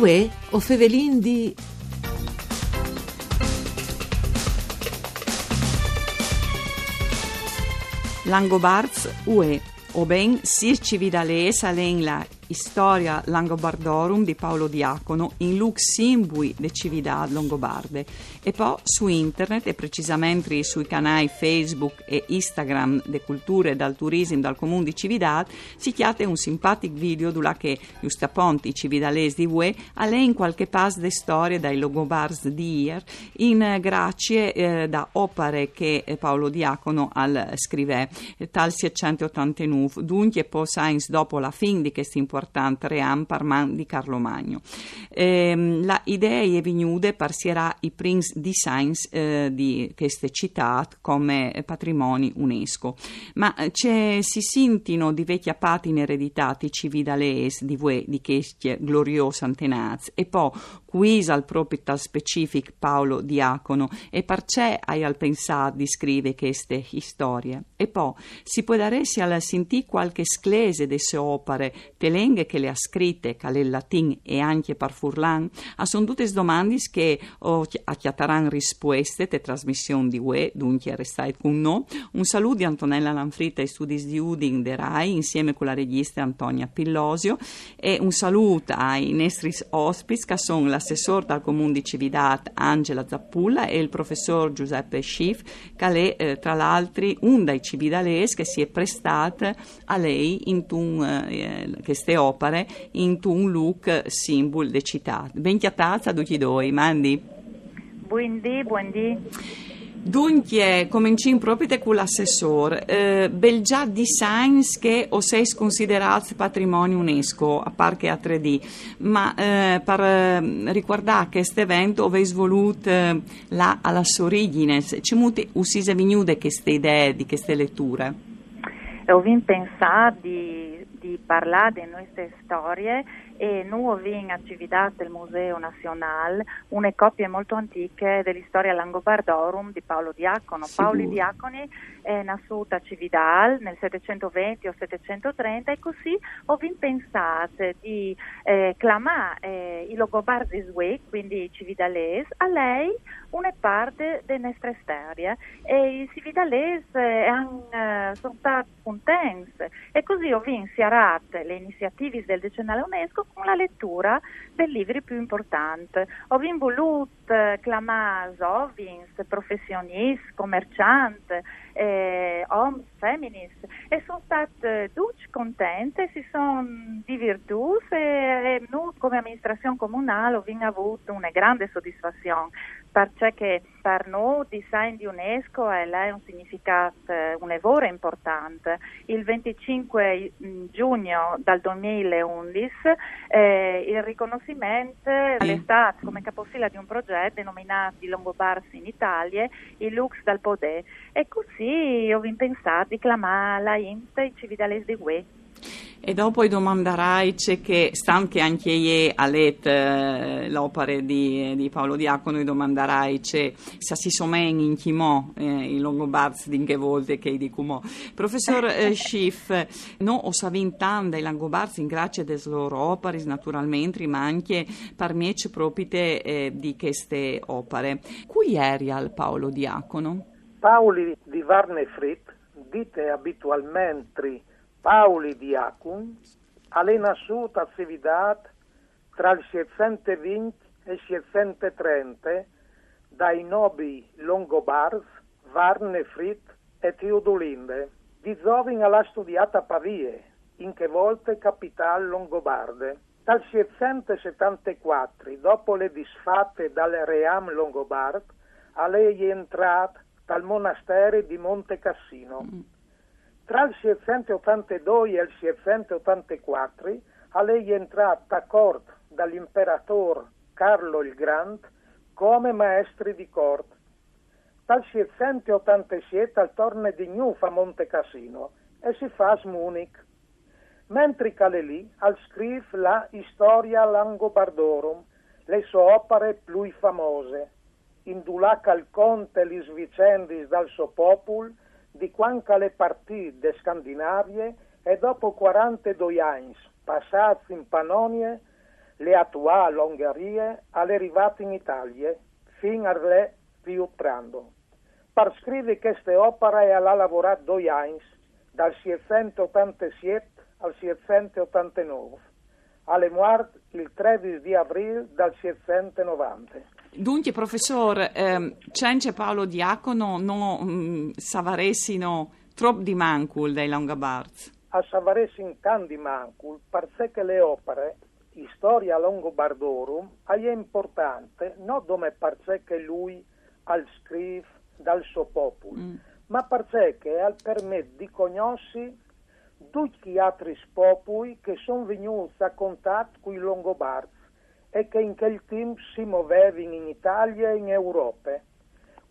Uè, o fevelin di... Langobards UE, o ben sir cividales alen la Historia Langobardorum di Paolo Diacono in lux simbui de cividad longobarde. E poi su internet e precisamente sui canali Facebook e Instagram de culture dal turismo dal comune di Cividad si chiate un simpatico video dove che giustaponti cividales di UE alle in qualche pas de storie dai longobars di ier in grazie eh, da opere che Paolo Diacono al scrive. Tal 689 dunque poi Sainz dopo la fin di questo importante importante ream parman di Carlo Magno. Eh, la idea è venuta parserà i prince Sainz eh, di queste città come patrimoni UNESCO. Ma eh, si sentono di vecchia patina ereditati cividales di voi di queste gloriose antenaz e poi qui al proprio tal specific Paolo Diacono e perché hai al pensato di scrivere queste storie. E poi si può dare se al sentì qualche sclese delle sue opere, telenghe che le ha scritte, il latin e anche per Furlan, a sono tutte domande che oh, acchiattaranno risposte te trasmissioni di UE, dunque restate con noi. Un saluto di Antonella Lanfrita e studi di Udin de Rai insieme con la regista Antonia Pillosio e un saluto ai nostri ospiti che sono l'assessore dal comune di Cividat Angela Zappulla e il professor Giuseppe Schiff che è eh, tra l'altro un dei cividalesi che si è prestato a lei in tun, eh, queste opere in un look simbolo de città. Ben chiatazza tutti due, mandi. Buondì, buondì. Dunque, cominciamo proprio con l'assessore. Eh, già designs che o sei considerati patrimonio UNESCO, a parte a 3D, ma eh, per eh, ricordare che questo evento avete voluto eh, là alla origine, ci muti usise venude queste idee di queste letture? Ho pensato di di parlare delle nostre storie e abbiamo attività del Museo Nazionale una copie molto antiche dell'istoria Langobardorum di Paolo Diacono. Sicuro. Paolo Diaconi è nato a Cividal nel 720 o 730 e così ho pensato di eh, clamare eh, i Longobardi Sue, quindi i cividalesi, a lei una parte delle nostre storie e i cividalesi eh, eh, sono stati contenti e così ho insiarato le iniziative del decennale UNESCO la lettura dei libri più importanti. Ho voluto clamare ovins, professionisti, commercianti, eh, homes, feminist. E sono state tutte contente, si sono divertite e noi come amministrazione comunale abbiamo avuto una grande soddisfazione perché per noi il design di UNESCO è un significato, un evore importante. Il 25 mm, giugno del 2011 eh, il riconoscimento è stato come capofila di un progetto denominato Longobars in Italia, il Lux dal Podè. E così ho pensato di chiamare la INT i cividales di UE. E dopo domanderai c'è che stanche anche io a let eh, l'opera di, di, Paolo Diacono e domanderai c'è se si somen in chimò eh, i longobards di che volte che di cumò. Professor eh, Schiff, no o savintanda i longobards in grazia des loro opere naturalmente ma anche per me propite eh, di queste opere. Cui eri al Paolo Diacono? Paoli di Varne Frit dite abitualmente Pauli di Acun, è nascuto a Cividat tra il 620 e il 630 dai nobili Longobars, Varne Frit e Teodolinde. Di giovane ha studiato a Pavie, in che volte capitale longobarde. Dal 674, dopo le disfatte dal Ream Longobard, a lei è entrato dal monastero di Monte Cassino. Mm. Tra il 682 e il 684 a lei è entrata a corte dall'imperatore Carlo il Grande come maestri di corte. Dal 687 al torne di Nufa a Monte Cassino e si fa a Munich. Mentre cale lì al scrive la Storia Langobardorum, le sue opere più famose, indulaca il conte lis vicendis dal suo popolo di quanca le partite scandinavie e dopo 42 anni passati in Panonie, le attuali Ungheria, all'arrivata in Italia, fino alle riutrando. Per scrivere queste opere ha lavorato due anni, dal 687 al 689, alle morte il 13 di aprile del 690. Dunque, professor, ehm, Cence Paolo Diacono non mm, savaressino troppo di mancul dei Longobards? A savaressino tanto di mancul perché le opere storia longobardorum è importante non come perché lui al scrive dal suo popolo, mm. ma perché al permette di conoscere tutti gli altri popoli che sono venuti a contatto con i longobardi e che in quel tempo si muovevano in Italia e in Europa,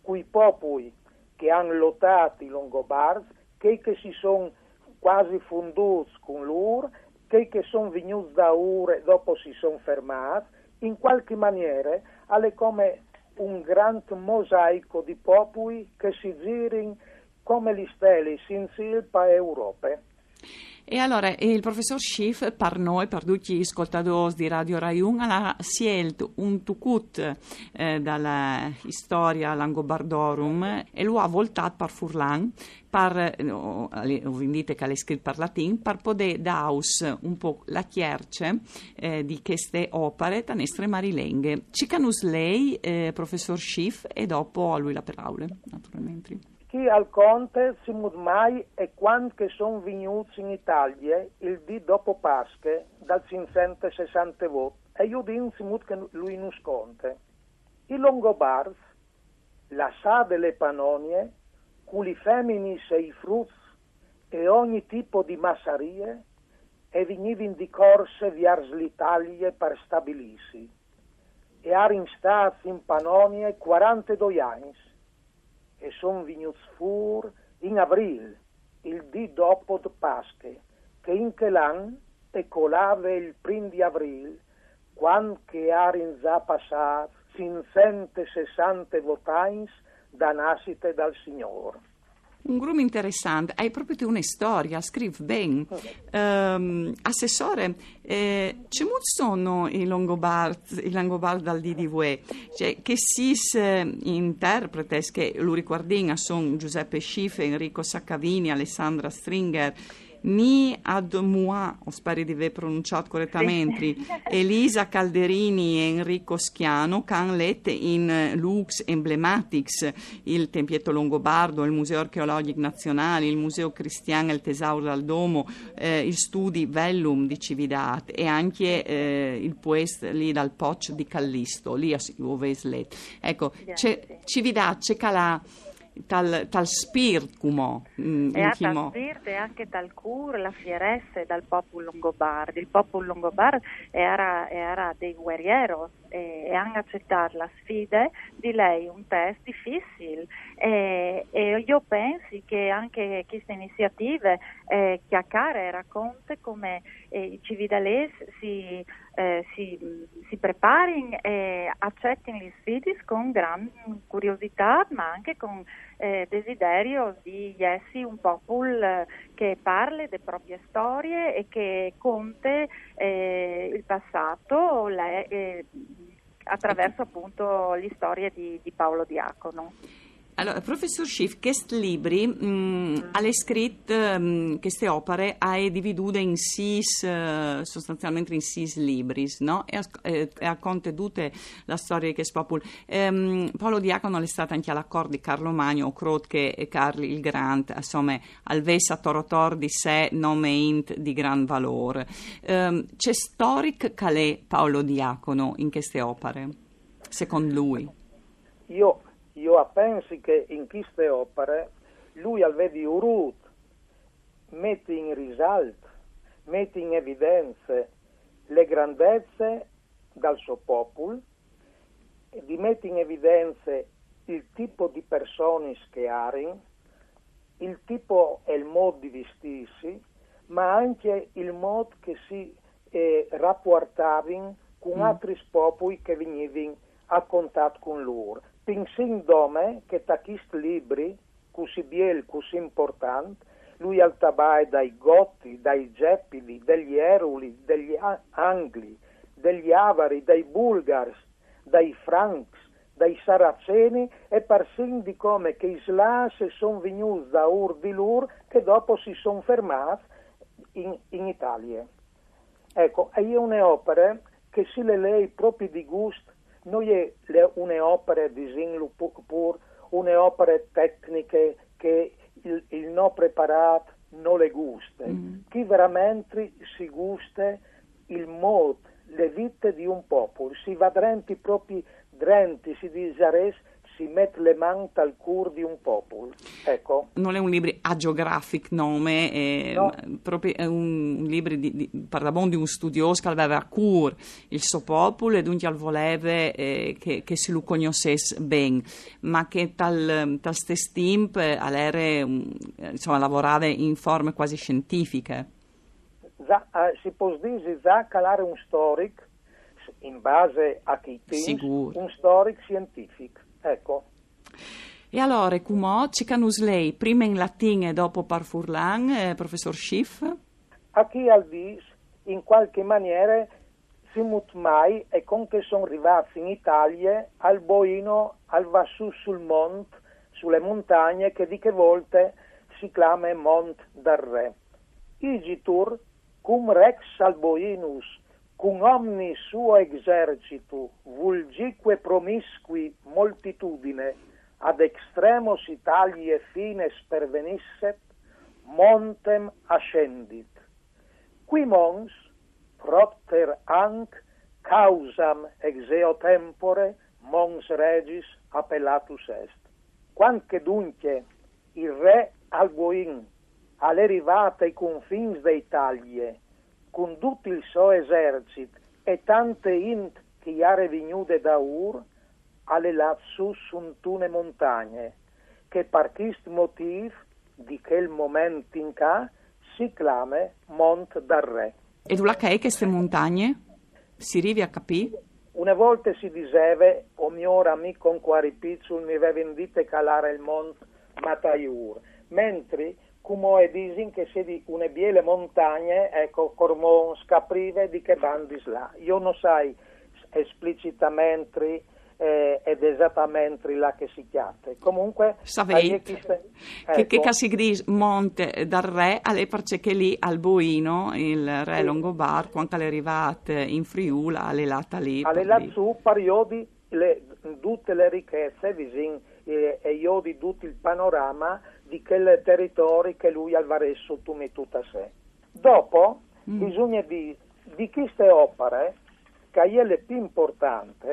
quei popoli che hanno lottato i longobardi, che, che si sono quasi fonduti con loro che, che sono venuti da ora e dopo si sono fermati, in qualche maniera è come un grande mosaico di popoli che si girano come le stelle in per Europa. E allora il professor Schiff per noi, per tutti gli ascoltatori di Radio Rai 1, ha scelto un tucut eh, dalla storia langobardorum e lo ha voltato per Furlan, per, no, dite che l'ha scritto per latino, per poter dare un po' la chiarce eh, di queste opere da nostre marilenghe. Cicanus lei, eh, professor Schiff, e dopo a lui la parola, naturalmente chi al conte si mud mai e quando che sono venuti in Italia il di dopo Pasche dal 560 vot e io dico che lui non sconte. I Longobards, la sa delle panonie, culi feminis e i frutti e ogni tipo di massarie e venivano di corse viars l'Italia per stabilirsi. E arin stati in panonie 42 anni e son venuti fur in avril, il di dopo Pasche, che in che l'anno e colave il prim di avril, quando che arin già passato 560 votains da nascite dal Signore. Un gruppo interessante, hai proprio tu una storia, scrivi bene. Um, assessore, eh, molto sono i Longobard, Longobard dal DDV, cioè, che si interpreti, che lo riguardino sono Giuseppe Schiffe, Enrico Saccavini, Alessandra Stringer, ni ad moi, spero di aver pronunciato correttamente. Elisa Calderini e Enrico Schiano, che hanno letto in Lux Emblematics, il Tempietto Longobardo, il Museo Archeologico Nazionale, il Museo Cristiano e il Tesauro dal Domo, eh, il Studi Vellum di Cividat e anche eh, il Puest lì dal Poc di Callisto, lì a Uveslet. Ecco, c'è, Cividat, c'è calà tal, tal spirit cumo mm, e tal spirit e anche tal cur la fierezza dal popolo longobardo il popolo longobardo era, era dei guerrieros e, e hanno accettato la sfida di lei un test difficile. E, e io penso che anche queste iniziative eh, chiacchiare e racconte come eh, i cividalesi si, eh, si, si preparino e accettino le sfide con grande curiosità ma anche con eh, desiderio di essere un popolo che parli delle proprie storie e che conte il passato le, attraverso appunto le storie di, di Paolo Diacono. Allora, professor Schiff, questi libri mh, mm, ha scritto mh, queste opere ha dividute in sei, uh, sostanzialmente in sei libri, no? E, e, e ha contenute la storia questo popolo. Ehm, Paolo Diacono è stato anche all'accordo di Carlo Magno, Krotke e Carli il Grant, insomma, alvesa torotor di sé nome int di gran valore. Ehm, c'è storic calè Paolo Diacono in queste opere, secondo lui? Io io penso che in queste opere lui aveva urut, mette in risalto, mette in evidenza le grandezze dal suo popolo, di mette in evidenza il tipo di persone che erano, il tipo e il modo di vestirsi, ma anche il modo che si eh, rapportavano con mm. altri popoli che venivano a contatto con loro pinsin dome che takist libri, così biel, così importante, lui altabai dai Gotti, dai Geppidi, degli Eruli, degli Angli, degli Avari, dei Bulgari, dai Franks, dai Saraceni e persino di come che i Slas sono venuti da Ur di Lur che dopo si sono fermati in, in Italia. Ecco, io une opere che se le lei proprio di gusto, non è le, une opere di Zinlu pur, une opere tecniche che il, il no preparato non le gusta. Mm. Chi veramente si gusta il modo, le vite di un popolo, si va drenti proprio drenti, si disares si mette le mani al cur di un popolo. Ecco. Non è un libro agiografic nome, è no. proprio è un libro di, di, di un studioso che aveva a cur il suo popolo e dunque voleva eh, che, che si lo conoscesse bene, ma che tal, tal stesso tempo eh, insomma, lavorava in forme quasi scientifiche. Za, eh, si può dire che calare un storico in base a chi pensa, un storico scientifico. Ecco. E allora, come ci canus lei, prima in latino e dopo par Furlan, eh, professor Schiff? A chi al dis, in qualche maniera, si mut mai e con che sono arrivati in Italia al Boino, al Vassù sul Mont, sulle montagne che di che volte si chiama Mont del Re. Igitur, cum rex alboinus cum omni suo exercitu vulgique promisqui multitudine ad extremos Italie fines pervenisset, montem ascendit. Qui mons, propter anc, causam exeo tempore, mons regis appellatus est. Quanche dunque il re Alboin, alle rivate i confins de Italie, con tutto il suo esercito e tante int che iare vignude da Ur, alle lassù suntune montagne, che per quest motiv di quel momento in ca si clame Mont dal Re. E tu la che queste montagne? Si rivi a capire? Una volta si diceva, o mio amico con quari pizzul mi aveva indito calare il Mont Mataiur, mentre come disin che se di une biele montagne, ecco, cormon scaprive di che bandis là. Io non sai esplicitamente eh, ed esattamente là che si chiate. Comunque, chiste, ecco. che, che casi gris monte dal re alle perché lì al Boino, il re sì. Longobardo, quando è arrivato in Friula, alle lata lì. Alle lassù, periodi, le, tutte le ricchezze, vicino, eh, e io di tutto il panorama di quel territorio che lui aveva sottomesso a sé. Dopo mm. bisogna dire di queste opere, che è le più importanti,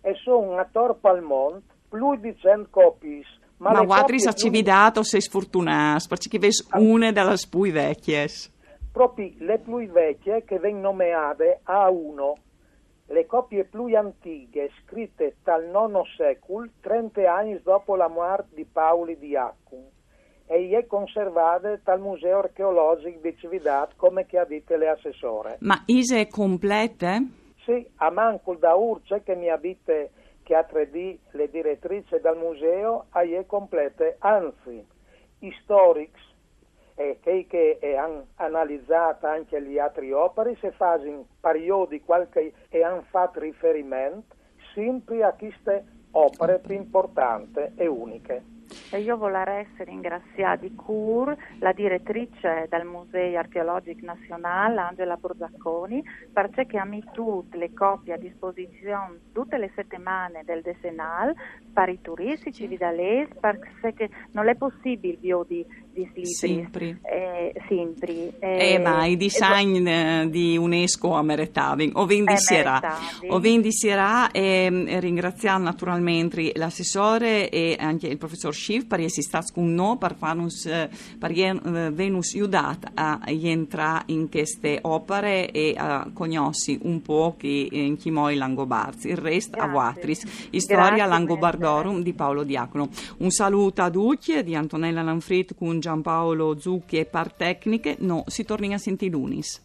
e sono una torpa al mondo, più di 100 copie. Ma, ma guardi se cividato sei sfortunato, perché ves ah. una delle più vecchie. Proprio le più vecchie che vengono nominate a uno le copie più antiche, scritte dal IX secolo, 30 anni dopo la morte di Paoli di Accum, e è conservata dal Museo Archeologico di Cividat, come che ha detto l'assessore. Ma ise è complete? Sì, a manco da Urce che mi ha detto che a 3D le direttrici del museo, è complete, anzi, i storici e che, che hanno analizzato anche le altre opere, se fanno in periodi qualche e hanno fatto riferimento sempre a queste opere più importanti e uniche. E io vorrei ringraziare di Cur la direttrice del Museo Archeologico Nazionale, Angela Borzacconi, perché ha messo tutte le copie a disposizione tutte le settimane del Decenal per i turistici vidalesi, perché non è possibile di, di. Sempre. Eh, sempre. Eh, eh, ma i design eh, di UNESCO a Meretaving, o vendi sera. O vendi sera e ringraziamo naturalmente l'assessore e anche il professor Schiff per essere stati con noi, per, farnos, per venus aiutat a entrare in queste opere e a conoscere un po' che in chi moi Langobarzi. Il resto a Watris, Storia Langobardorum di Paolo Diacono. Un saluto a tutti di Antonella Lanfrit con con Giampaolo Zucchi e Partecniche, no, si torna a sentire lunis.